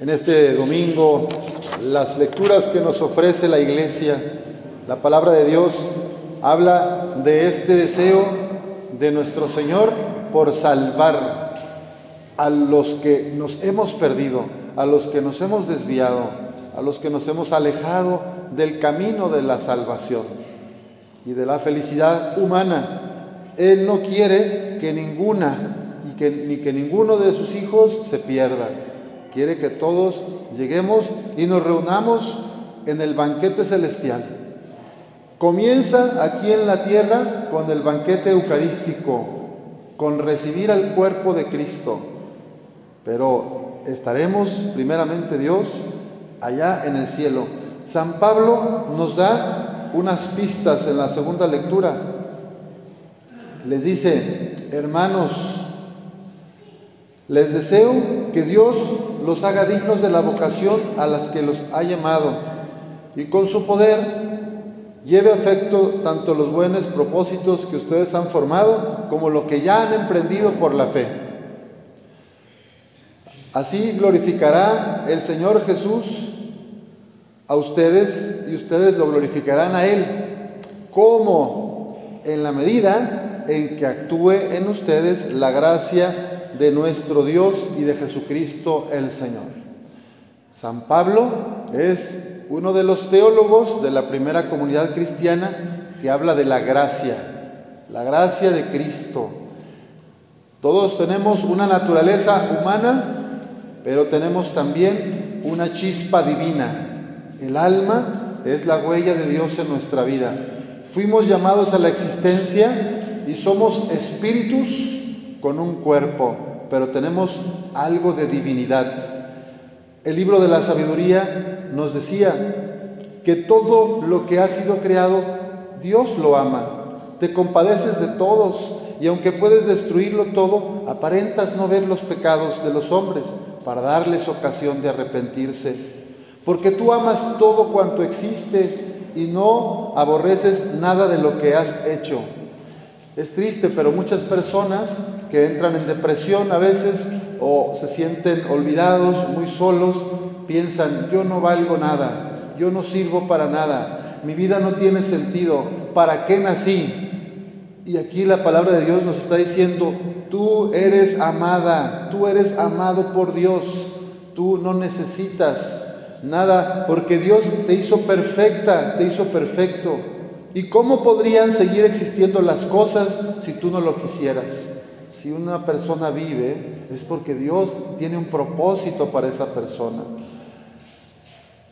En este domingo, las lecturas que nos ofrece la iglesia, la palabra de Dios, habla de este deseo de nuestro Señor por salvar a los que nos hemos perdido, a los que nos hemos desviado, a los que nos hemos alejado del camino de la salvación y de la felicidad humana. Él no quiere que ninguna y que, ni que ninguno de sus hijos se pierda quiere que todos lleguemos y nos reunamos en el banquete celestial. Comienza aquí en la tierra con el banquete eucarístico, con recibir al cuerpo de Cristo, pero estaremos primeramente Dios allá en el cielo. San Pablo nos da unas pistas en la segunda lectura. Les dice, hermanos, les deseo que Dios los haga dignos de la vocación a las que los ha llamado y con su poder lleve a efecto tanto los buenos propósitos que ustedes han formado como lo que ya han emprendido por la fe. Así glorificará el Señor Jesús a ustedes y ustedes lo glorificarán a Él, como en la medida en que actúe en ustedes la gracia de nuestro Dios y de Jesucristo el Señor. San Pablo es uno de los teólogos de la primera comunidad cristiana que habla de la gracia, la gracia de Cristo. Todos tenemos una naturaleza humana, pero tenemos también una chispa divina. El alma es la huella de Dios en nuestra vida. Fuimos llamados a la existencia y somos espíritus con un cuerpo, pero tenemos algo de divinidad. El libro de la sabiduría nos decía que todo lo que ha sido creado, Dios lo ama. Te compadeces de todos y aunque puedes destruirlo todo, aparentas no ver los pecados de los hombres para darles ocasión de arrepentirse. Porque tú amas todo cuanto existe y no aborreces nada de lo que has hecho. Es triste, pero muchas personas que entran en depresión a veces o se sienten olvidados, muy solos, piensan, yo no valgo nada, yo no sirvo para nada, mi vida no tiene sentido, ¿para qué nací? Y aquí la palabra de Dios nos está diciendo, tú eres amada, tú eres amado por Dios, tú no necesitas nada, porque Dios te hizo perfecta, te hizo perfecto. ¿Y cómo podrían seguir existiendo las cosas si tú no lo quisieras? Si una persona vive es porque Dios tiene un propósito para esa persona.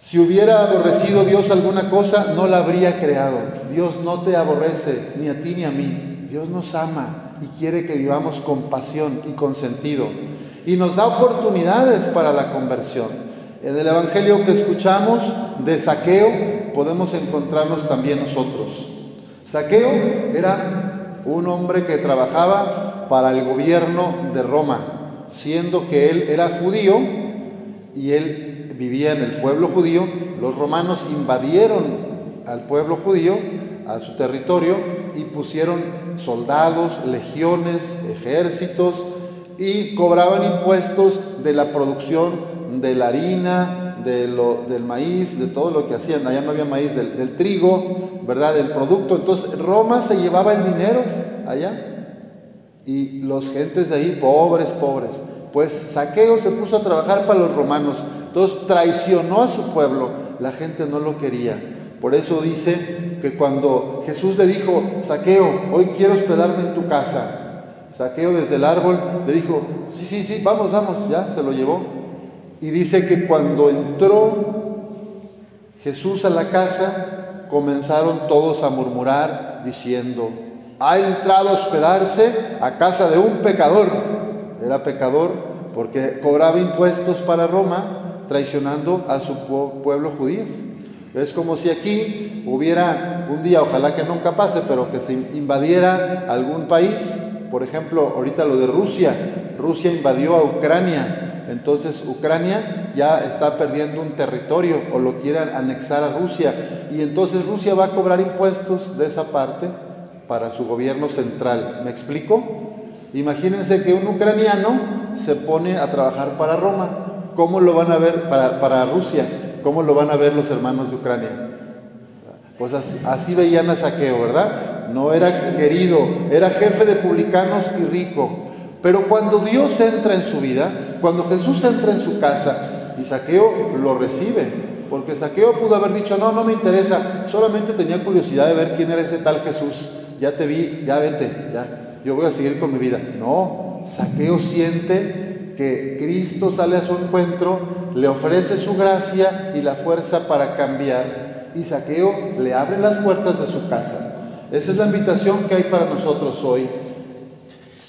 Si hubiera aborrecido Dios alguna cosa, no la habría creado. Dios no te aborrece, ni a ti ni a mí. Dios nos ama y quiere que vivamos con pasión y con sentido. Y nos da oportunidades para la conversión. En el Evangelio que escuchamos de saqueo podemos encontrarnos también nosotros. Saqueo era un hombre que trabajaba para el gobierno de Roma, siendo que él era judío y él vivía en el pueblo judío. Los romanos invadieron al pueblo judío, a su territorio, y pusieron soldados, legiones, ejércitos, y cobraban impuestos de la producción de la harina, de lo, del maíz, de todo lo que hacían. Allá no había maíz, del, trigo, ¿verdad? Del producto. Entonces Roma se llevaba el dinero allá. Y los gentes de ahí, pobres, pobres. Pues Saqueo se puso a trabajar para los romanos. Entonces traicionó a su pueblo. La gente no lo quería. Por eso dice que cuando Jesús le dijo, Saqueo, hoy quiero hospedarme en tu casa. Saqueo desde el árbol le dijo, sí, sí, sí, vamos, vamos, ya se lo llevó. Y dice que cuando entró Jesús a la casa, comenzaron todos a murmurar diciendo, ha entrado a hospedarse a casa de un pecador. Era pecador porque cobraba impuestos para Roma, traicionando a su pueblo judío. Es como si aquí hubiera un día, ojalá que nunca pase, pero que se invadiera algún país. Por ejemplo, ahorita lo de Rusia. Rusia invadió a Ucrania entonces Ucrania ya está perdiendo un territorio o lo quieren anexar a Rusia y entonces Rusia va a cobrar impuestos de esa parte para su gobierno central. ¿Me explico? Imagínense que un ucraniano se pone a trabajar para Roma ¿cómo lo van a ver para, para Rusia? ¿Cómo lo van a ver los hermanos de Ucrania? Pues así, veían a Saqueo, ¿verdad? No era querido, era jefe de publicanos y rico. Pero cuando Dios entra en su vida, cuando Jesús entra en su casa y Saqueo lo recibe, porque Saqueo pudo haber dicho, no, no me interesa, solamente tenía curiosidad de ver quién era ese tal Jesús, ya te vi, ya vete, ya, yo voy a seguir con mi vida. No, Saqueo siente que Cristo sale a su encuentro, le ofrece su gracia y la fuerza para cambiar, y Saqueo le abre las puertas de su casa. Esa es la invitación que hay para nosotros hoy.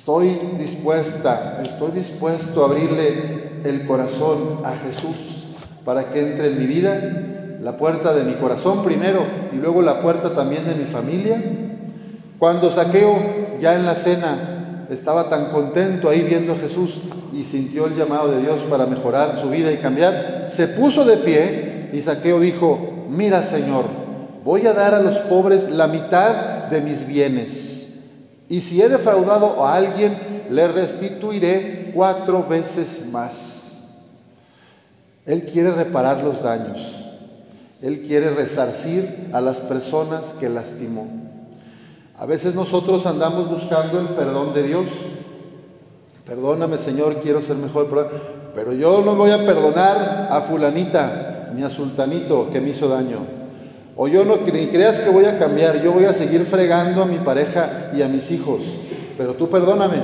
Estoy dispuesta, estoy dispuesto a abrirle el corazón a Jesús para que entre en mi vida, la puerta de mi corazón primero y luego la puerta también de mi familia. Cuando Saqueo ya en la cena estaba tan contento ahí viendo a Jesús y sintió el llamado de Dios para mejorar su vida y cambiar, se puso de pie y Saqueo dijo, mira Señor, voy a dar a los pobres la mitad de mis bienes y si he defraudado a alguien, le restituiré cuatro veces más. Él quiere reparar los daños. Él quiere resarcir a las personas que lastimó. A veces nosotros andamos buscando el perdón de Dios. Perdóname Señor, quiero ser mejor, pero yo no voy a perdonar a fulanita ni a sultanito que me hizo daño. O yo no creas que voy a cambiar, yo voy a seguir fregando a mi pareja y a mis hijos. Pero tú perdóname.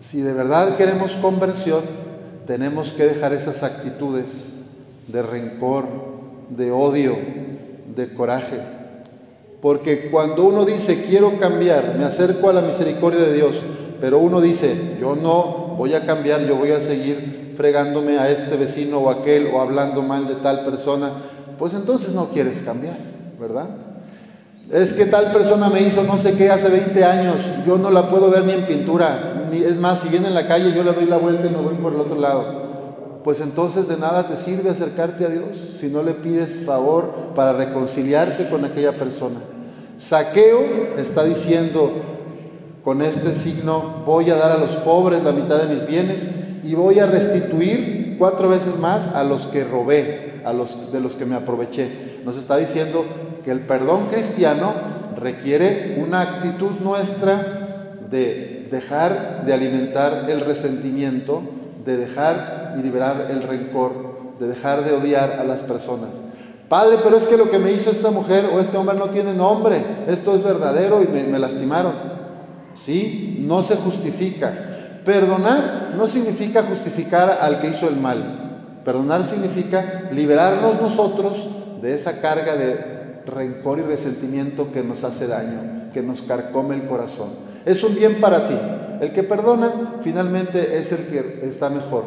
Si de verdad queremos conversión, tenemos que dejar esas actitudes de rencor, de odio, de coraje. Porque cuando uno dice quiero cambiar, me acerco a la misericordia de Dios, pero uno dice yo no voy a cambiar, yo voy a seguir fregándome a este vecino o aquel o hablando mal de tal persona, pues entonces no quieres cambiar, ¿verdad? Es que tal persona me hizo no sé qué hace 20 años, yo no la puedo ver ni en pintura, ni, es más, si viene en la calle yo le doy la vuelta y me voy por el otro lado. Pues entonces de nada te sirve acercarte a Dios si no le pides favor para reconciliarte con aquella persona. Saqueo está diciendo con este signo, voy a dar a los pobres la mitad de mis bienes y voy a restituir cuatro veces más a los que robé a los, de los que me aproveché. Nos está diciendo que el perdón cristiano requiere una actitud nuestra de dejar de alimentar el resentimiento, de dejar y liberar el rencor, de dejar de odiar a las personas. Padre, pero es que lo que me hizo esta mujer o este hombre no tiene nombre, esto es verdadero y me, lastimaron. Sí, no se justifica. Perdonar no significa justificar al que hizo el mal. Perdonar significa liberarnos nosotros de esa carga de rencor y resentimiento que nos hace daño, que nos carcome el corazón. Es un bien para ti. El que perdona finalmente es el que está mejor.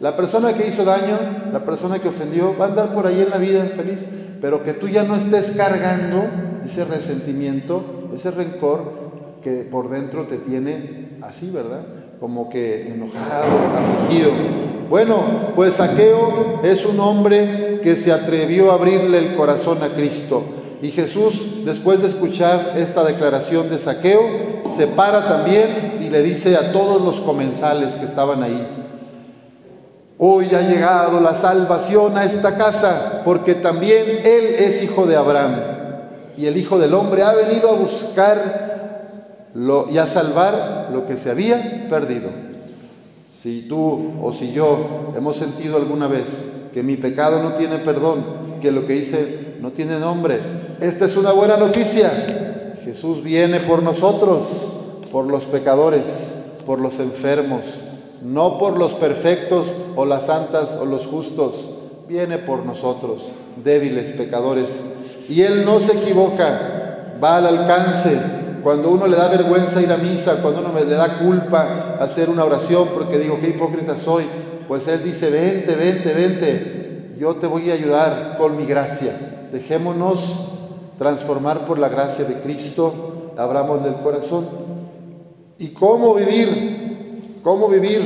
La persona que hizo daño, la persona que ofendió, va a andar por ahí en la vida feliz, pero que tú ya no estés cargando ese resentimiento, ese rencor que por dentro te tiene así, ¿verdad? Como que enojado, afligido. Bueno, pues Saqueo es un hombre que se atrevió a abrirle el corazón a Cristo. Y Jesús, después de escuchar esta declaración de Saqueo, se para también y le dice a todos los comensales que estaban ahí, hoy ha llegado la salvación a esta casa, porque también él es hijo de Abraham. Y el Hijo del Hombre ha venido a buscar y a salvar lo que se había perdido. Si tú o si yo hemos sentido alguna vez que mi pecado no tiene perdón, que lo que hice no tiene nombre, esta es una buena noticia. Jesús viene por nosotros, por los pecadores, por los enfermos, no por los perfectos o las santas o los justos, viene por nosotros, débiles pecadores. Y Él no se equivoca, va al alcance cuando uno le da vergüenza ir a misa, cuando uno le da culpa hacer una oración porque digo, qué hipócrita soy, pues Él dice, vente, vente, vente, yo te voy a ayudar con mi gracia. Dejémonos transformar por la gracia de Cristo, abramos del corazón. ¿Y cómo vivir? ¿Cómo vivir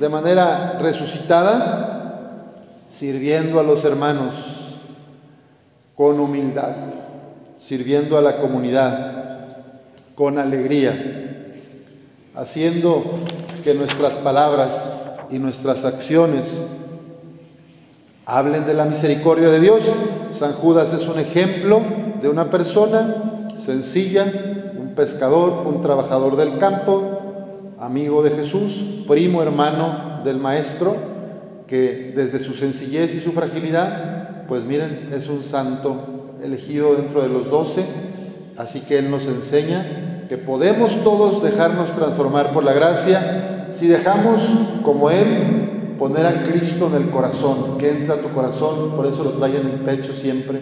de manera resucitada? Sirviendo a los hermanos con humildad, sirviendo a la comunidad con alegría, haciendo que nuestras palabras y nuestras acciones hablen de la misericordia de Dios. San Judas es un ejemplo de una persona sencilla, un pescador, un trabajador del campo, amigo de Jesús, primo hermano del Maestro, que desde su sencillez y su fragilidad, pues miren, es un santo elegido dentro de los doce, así que Él nos enseña que podemos todos dejarnos transformar por la gracia si dejamos como Él poner a Cristo en el corazón, que entra a tu corazón, por eso lo trae en el pecho siempre,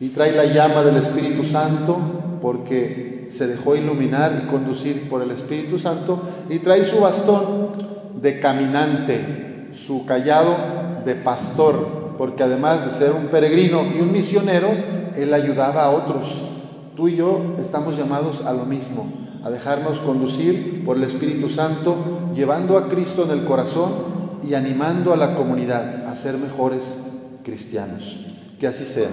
y trae la llama del Espíritu Santo, porque se dejó iluminar y conducir por el Espíritu Santo, y trae su bastón de caminante, su callado de pastor, porque además de ser un peregrino y un misionero, él ayudaba a otros. Tú y yo estamos llamados a lo mismo, a dejarnos conducir por el Espíritu Santo, llevando a Cristo en el corazón y animando a la comunidad a ser mejores cristianos. Que así sea.